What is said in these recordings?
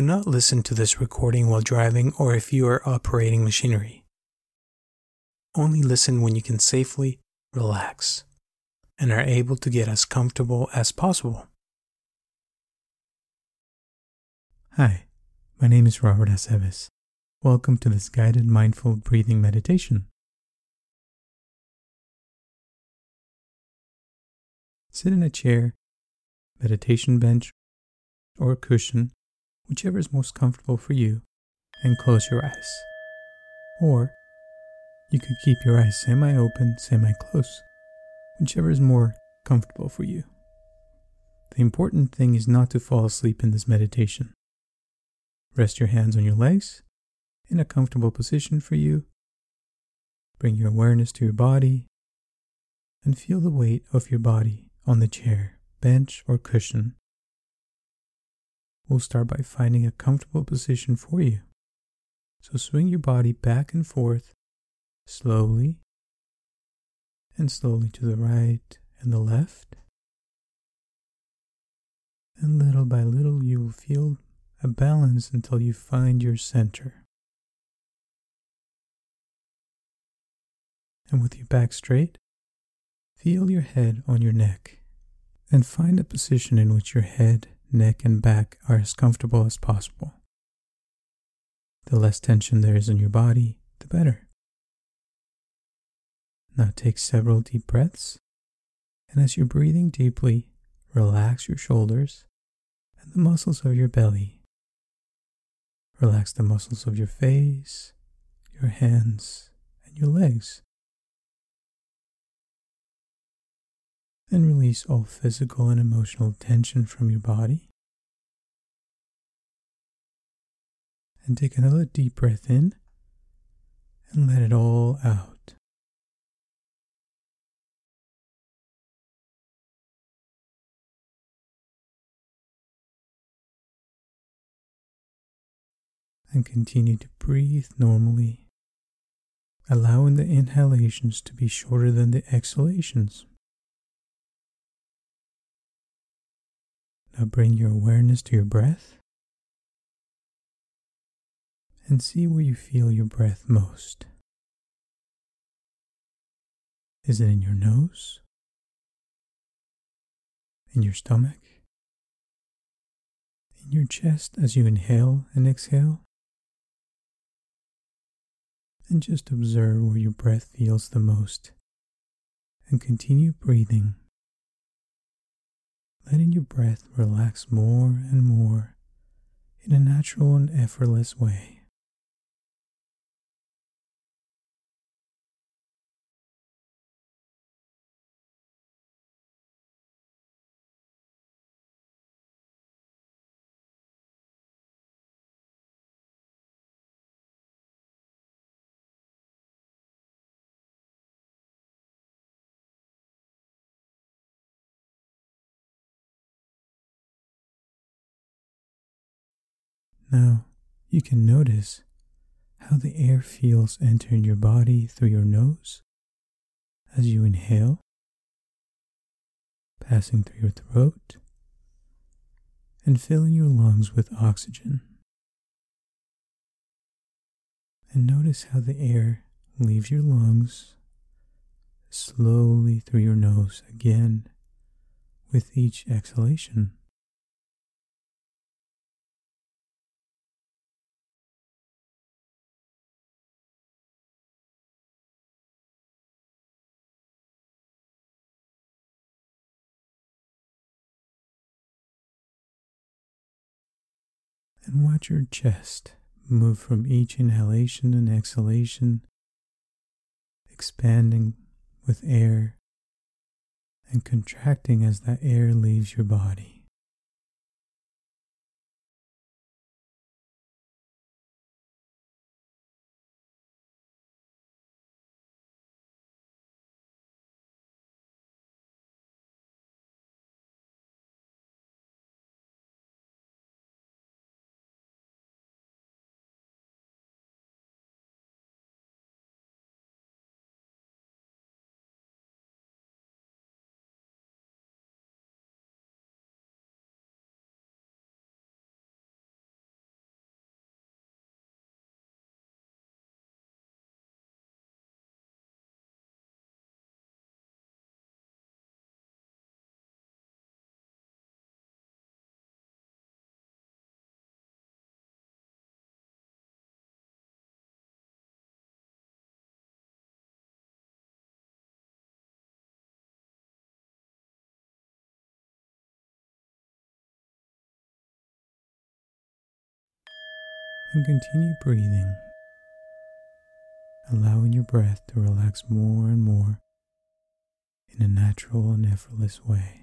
Do not listen to this recording while driving or if you are operating machinery. Only listen when you can safely relax and are able to get as comfortable as possible. Hi, my name is Robert Aceves. Welcome to this guided mindful breathing meditation. Sit in a chair, meditation bench, or cushion, whichever is most comfortable for you, and close your eyes. Or you could keep your eyes semi open, semi closed, whichever is more comfortable for you. The important thing is not to fall asleep in this meditation. Rest your hands on your legs in a comfortable position for you. Bring your awareness to your body and feel the weight of your body on the chair, bench, or cushion. We'll start by finding a comfortable position for you. So swing your body back and forth slowly and slowly to the right and the left. And little by little, you will feel a balance until you find your center. And with your back straight, feel your head on your neck and find a position in which your head, neck, and back are as comfortable as possible. The less tension there is in your body, the better. Now take several deep breaths, and as you're breathing deeply, relax your shoulders and the muscles of your belly. Relax the muscles of your face, your hands, and your legs. And release all physical and emotional tension from your body. And take another deep breath in and let it all out. and continue to breathe normally, allowing the inhalations to be shorter than the exhalations. Now bring your awareness to your breath and see where you feel your breath most. Is it in your nose? In your stomach? In your chest as you inhale and exhale? and just observe where your breath feels the most. And continue breathing, letting your breath relax more and more in a natural and effortless way. Now, you can notice how the air feels entering your body through your nose as you inhale, passing through your throat, and filling your lungs with oxygen. And notice how the air leaves your lungs slowly through your nose again with each exhalation. And watch your chest move from each inhalation and exhalation, expanding with air and contracting as that air leaves your body. And continue breathing, allowing your breath to relax more and more in a natural and effortless way.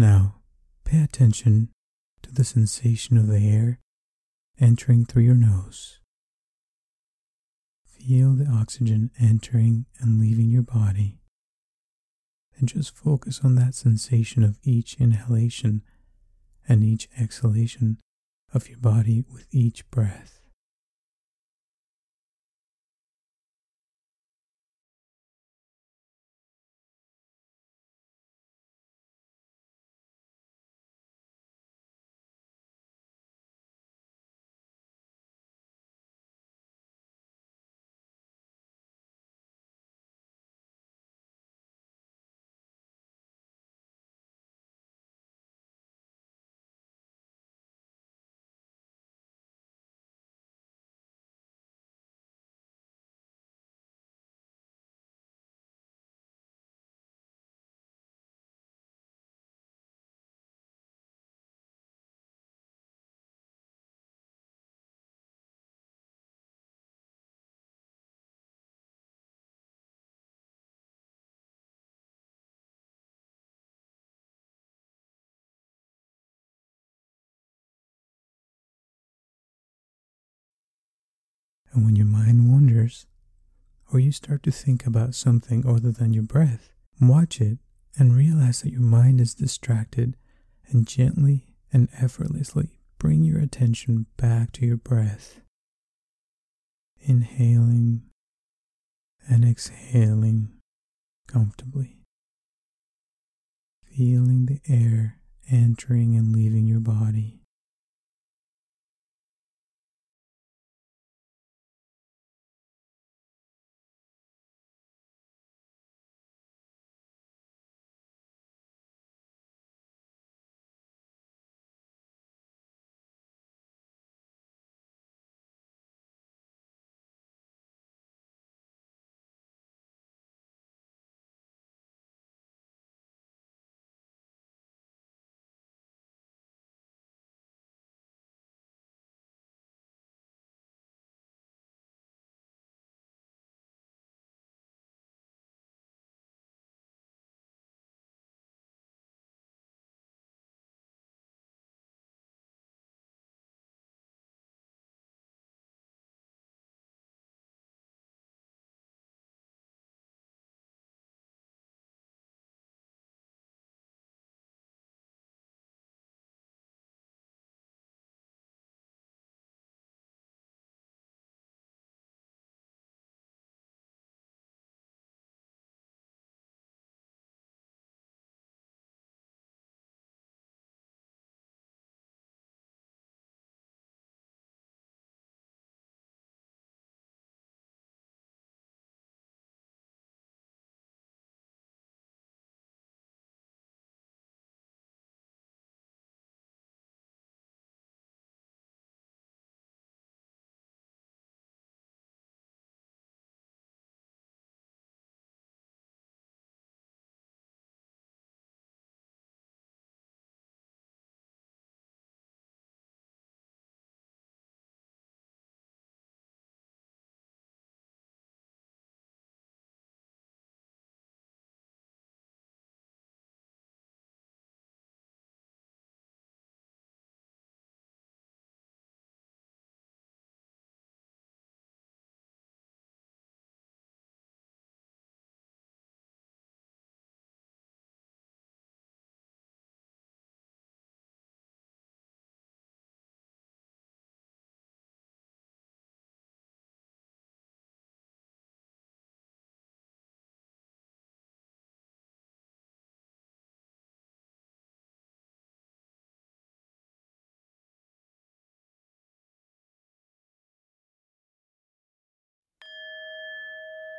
Now, pay attention to the sensation of the air entering through your nose. Feel the oxygen entering and leaving your body, and just focus on that sensation of each inhalation and each exhalation of your body with each breath. And when your mind wanders, or you start to think about something other than your breath, watch it and realize that your mind is distracted and gently and effortlessly bring your attention back to your breath. Inhaling and exhaling comfortably. Feeling the air entering and leaving your body.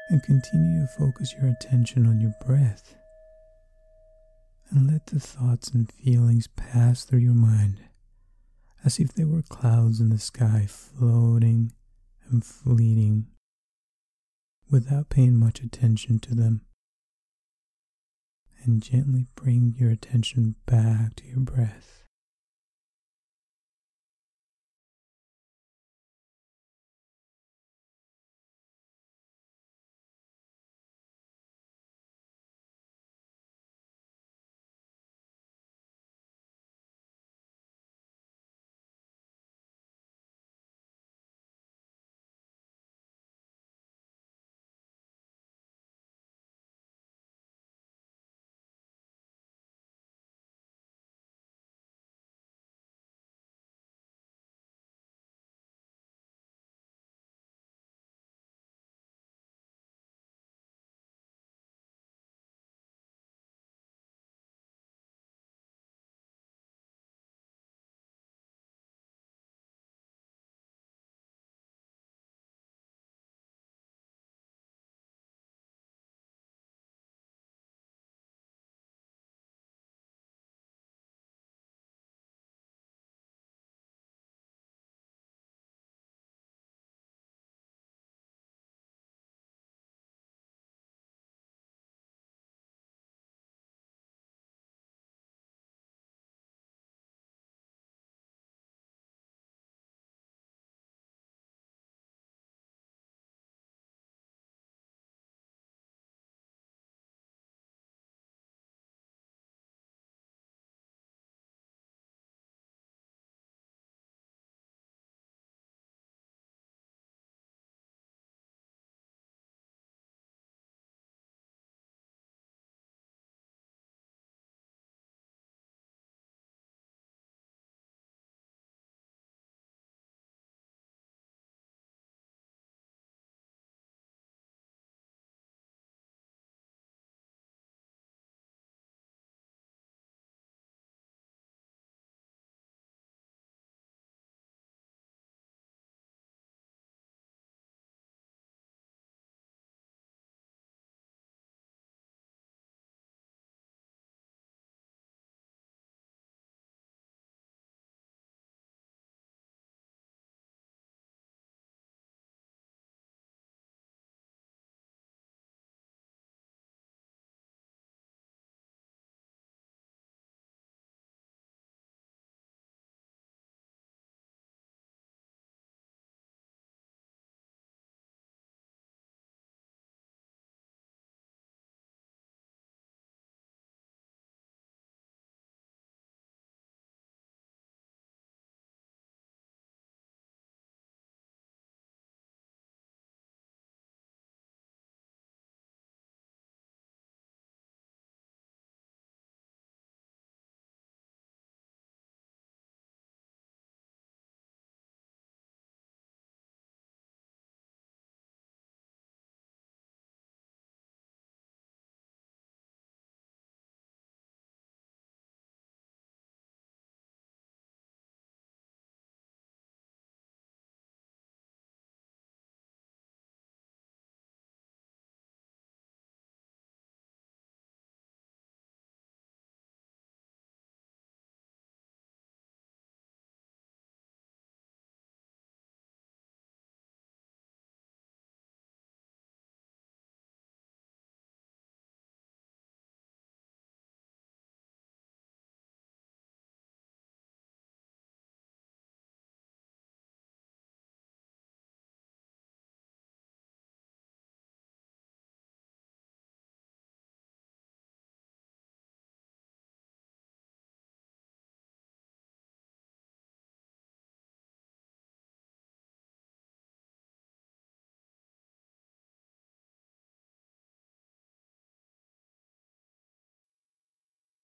And continue to focus your attention on your breath. And let the thoughts and feelings pass through your mind as if they were clouds in the sky floating and fleeting without paying much attention to them. And gently bring your attention back to your breath.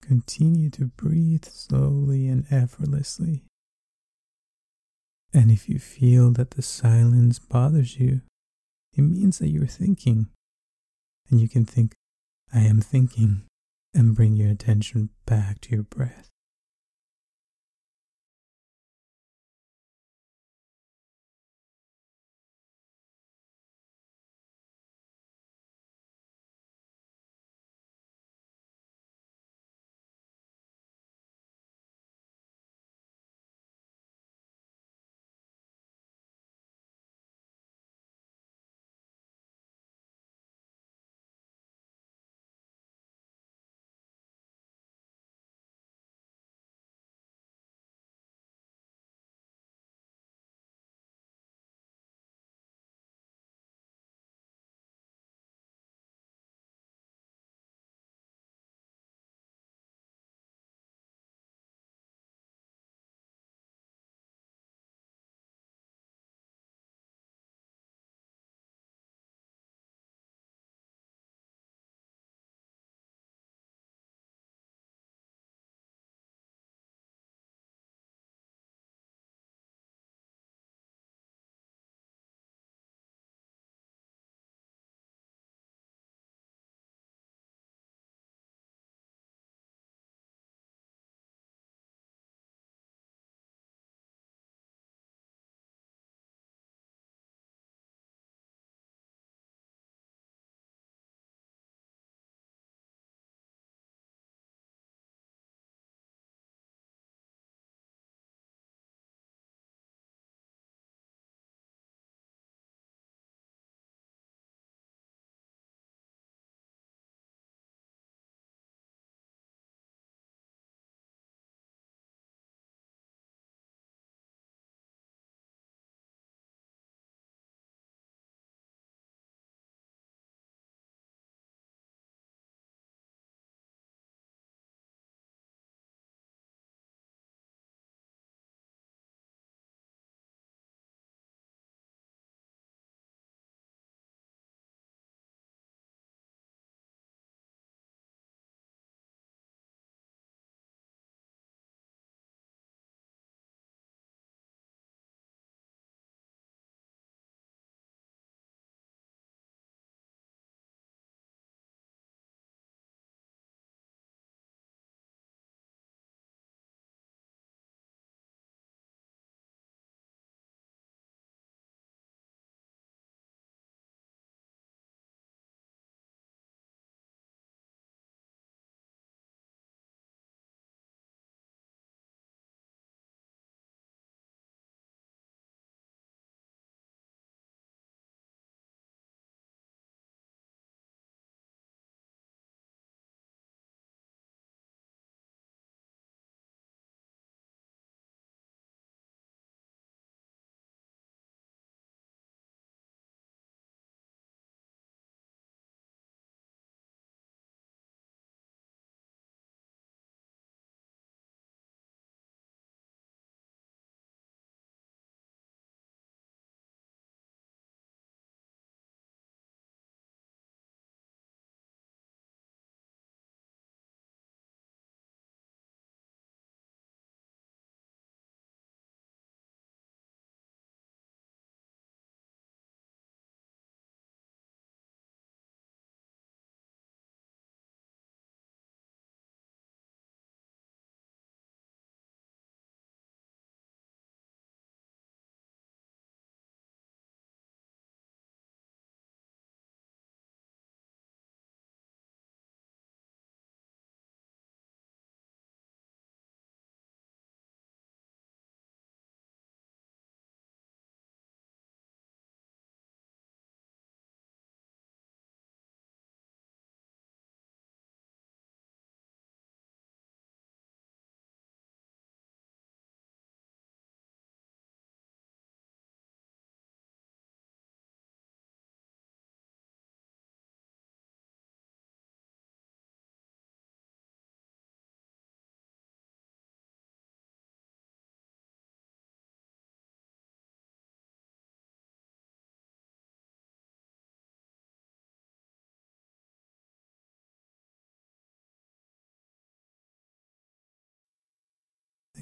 Continue to breathe slowly and effortlessly. And if you feel that the silence bothers you, it means that you're thinking. And you can think, I am thinking, and bring your attention back to your breath.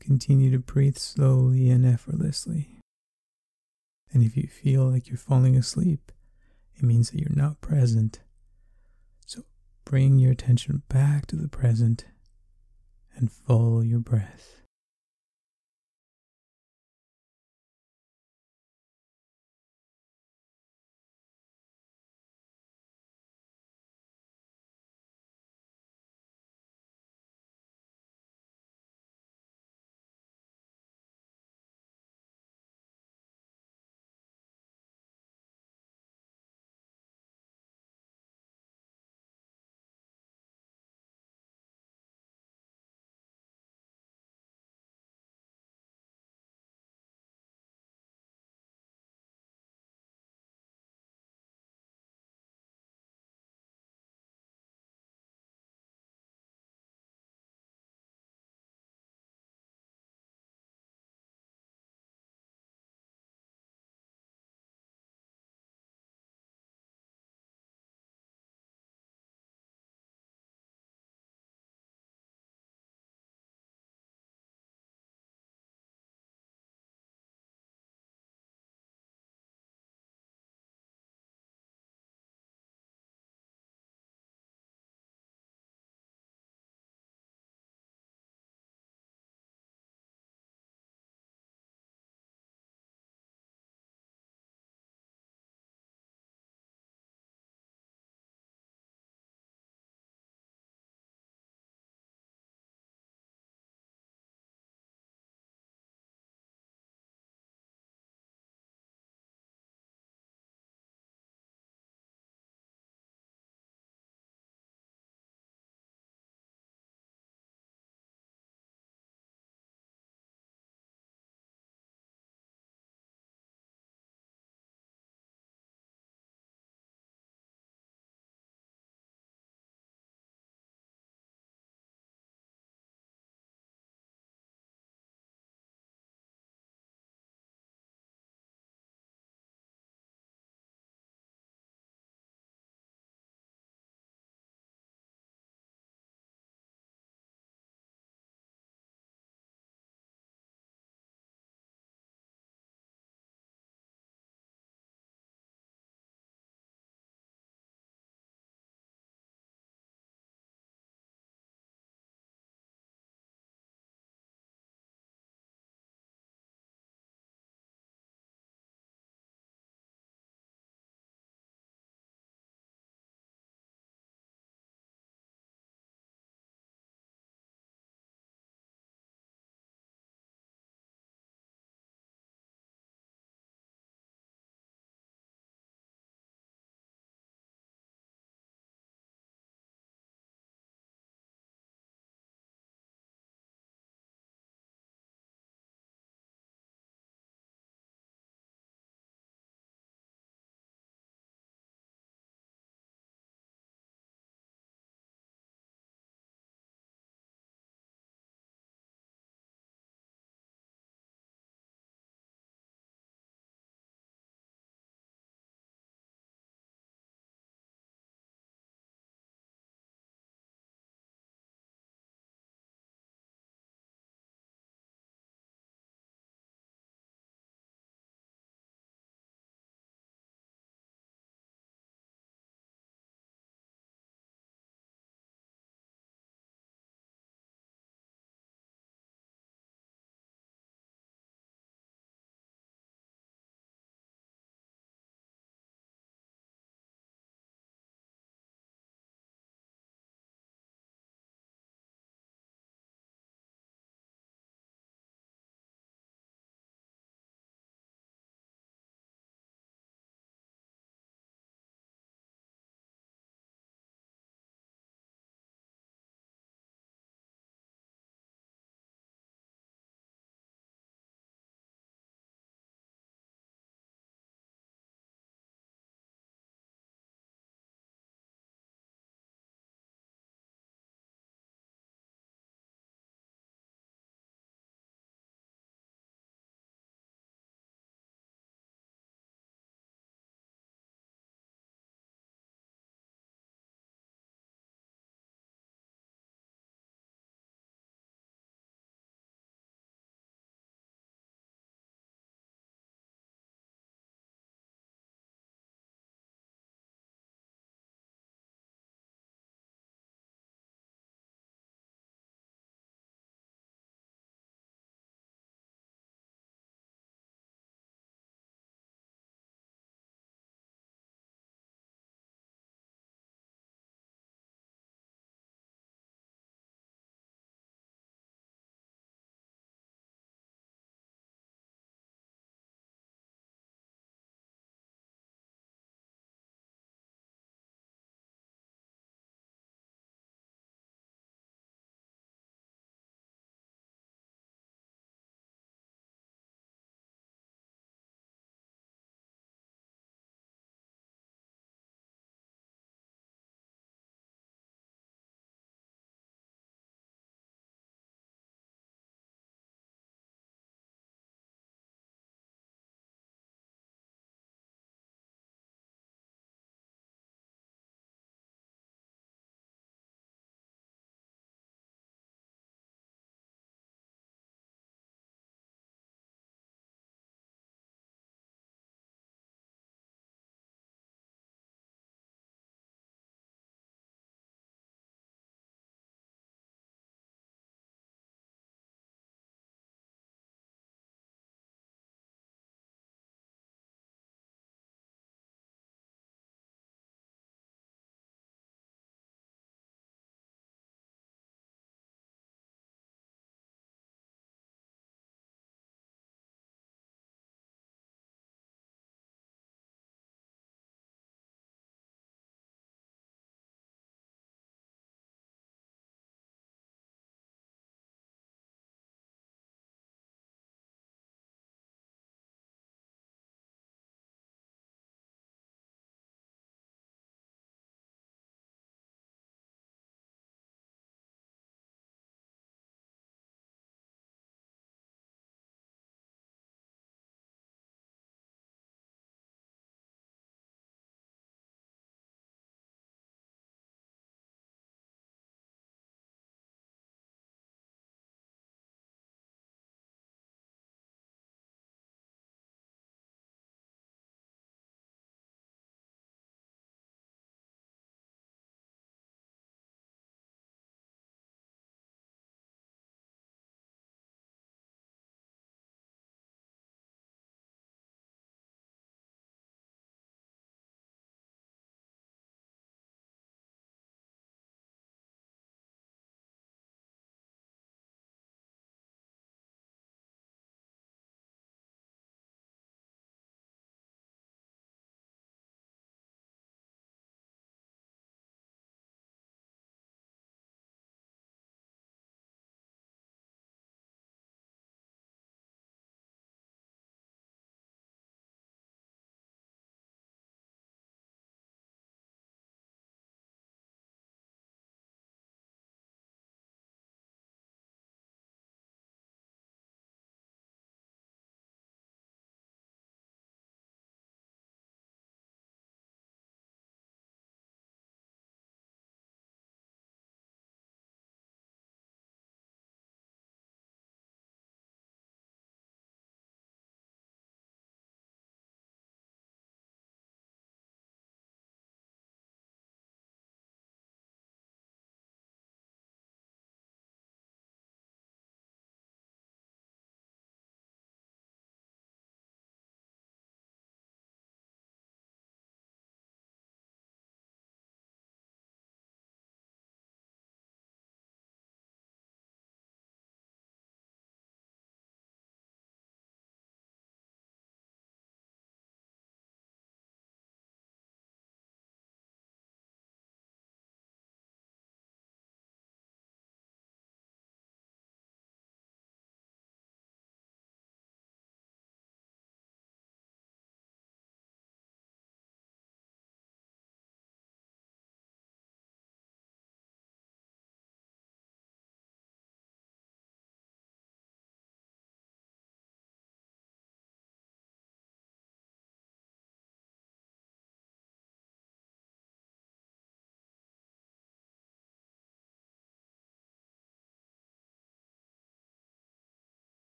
Continue to breathe slowly and effortlessly. And if you feel like you're falling asleep, it means that you're not present. So bring your attention back to the present and follow your breath.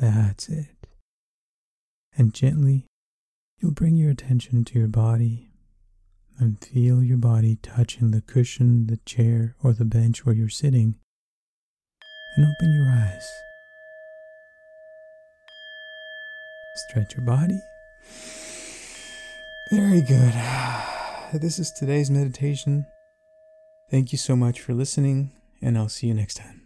That's it. And gently, you'll bring your attention to your body and feel your body touching the cushion, the chair, or the bench where you're sitting. And open your eyes. Stretch your body. Very good. This is today's meditation. Thank you so much for listening, and I'll see you next time.